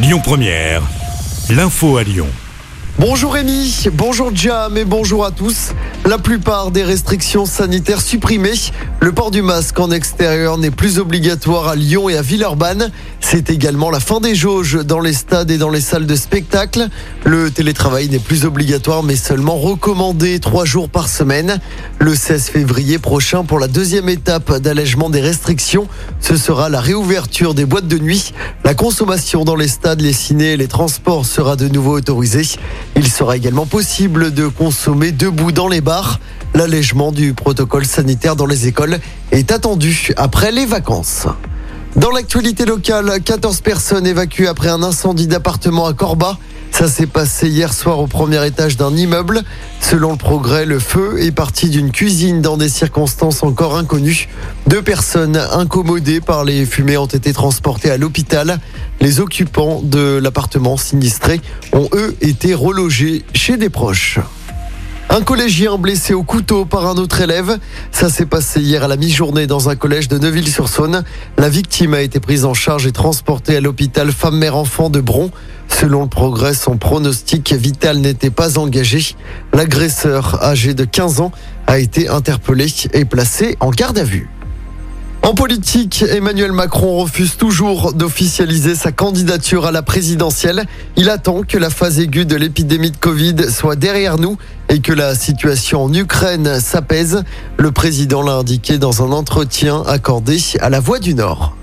Lyon Première, l'info à Lyon. Bonjour Rémi, bonjour Jam et bonjour à tous. La plupart des restrictions sanitaires supprimées. Le port du masque en extérieur n'est plus obligatoire à Lyon et à Villeurbanne. C'est également la fin des jauges dans les stades et dans les salles de spectacle. Le télétravail n'est plus obligatoire mais seulement recommandé trois jours par semaine. Le 16 février prochain pour la deuxième étape d'allègement des restrictions, ce sera la réouverture des boîtes de nuit. La consommation dans les stades, les cinés et les transports sera de nouveau autorisée. Il sera également possible de consommer debout dans les bars. L'allègement du protocole sanitaire dans les écoles est attendu après les vacances. Dans l'actualité locale, 14 personnes évacuées après un incendie d'appartement à Corba. Ça s'est passé hier soir au premier étage d'un immeuble. Selon le progrès, le feu est parti d'une cuisine dans des circonstances encore inconnues. Deux personnes incommodées par les fumées ont été transportées à l'hôpital. Les occupants de l'appartement sinistré ont eux été relogés chez des proches. Un collégien blessé au couteau par un autre élève. Ça s'est passé hier à la mi-journée dans un collège de Neuville-sur-Saône. La victime a été prise en charge et transportée à l'hôpital femme-mère-enfant de Bron. Selon le progrès, son pronostic vital n'était pas engagé. L'agresseur, âgé de 15 ans, a été interpellé et placé en garde à vue. En politique, Emmanuel Macron refuse toujours d'officialiser sa candidature à la présidentielle. Il attend que la phase aiguë de l'épidémie de Covid soit derrière nous et que la situation en Ukraine s'apaise. Le président l'a indiqué dans un entretien accordé à la Voix du Nord.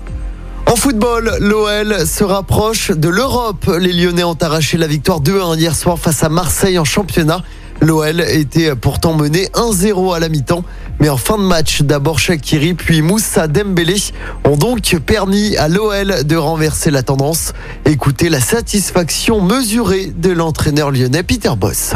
En football, l'OL se rapproche de l'Europe. Les Lyonnais ont arraché la victoire 2-1 hier soir face à Marseille en championnat. L'OL était pourtant mené 1-0 à la mi-temps. Mais en fin de match, d'abord Shakiri puis Moussa Dembélé ont donc permis à l'OL de renverser la tendance. Écoutez la satisfaction mesurée de l'entraîneur lyonnais Peter Boss.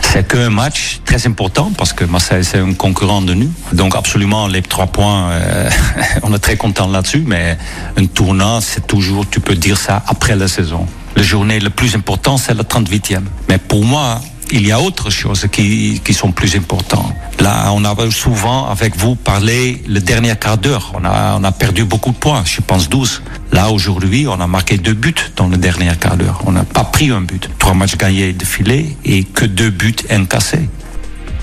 C'est qu'un match très important parce que Marseille c'est un concurrent de nous. Donc absolument les trois points, euh, on est très content là-dessus. Mais un tournant, c'est toujours, tu peux dire ça après la saison. La journée le plus important, c'est la 38e. Mais pour moi, il y a autre choses qui, qui sont plus importantes. Là, on a souvent avec vous parlé le dernier quart d'heure. On a, on a perdu beaucoup de points, je pense 12. Là, aujourd'hui, on a marqué deux buts dans le dernier quart d'heure. On n'a pas pris un but. Trois matchs gagnés de filet et que deux buts incassés.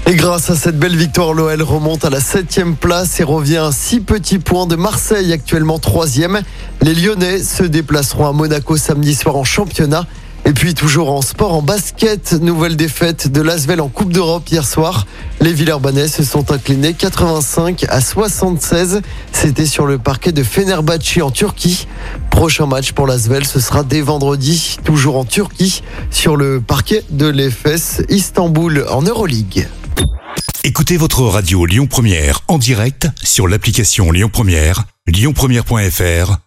Et grâce à cette belle victoire, l'OL remonte à la septième place et revient à six petits points de Marseille, actuellement troisième. Les Lyonnais se déplaceront à Monaco samedi soir en championnat. Et puis toujours en sport, en basket, nouvelle défaite de l'Asvel en Coupe d'Europe hier soir. Les Villeurbanais se sont inclinés 85 à 76. C'était sur le parquet de Fenerbahçe en Turquie. Prochain match pour l'Asvel, ce sera dès vendredi, toujours en Turquie, sur le parquet de l'EFS Istanbul en Euroleague. Écoutez votre radio Lyon Première en direct sur l'application Lyon Première, lyonpremière.fr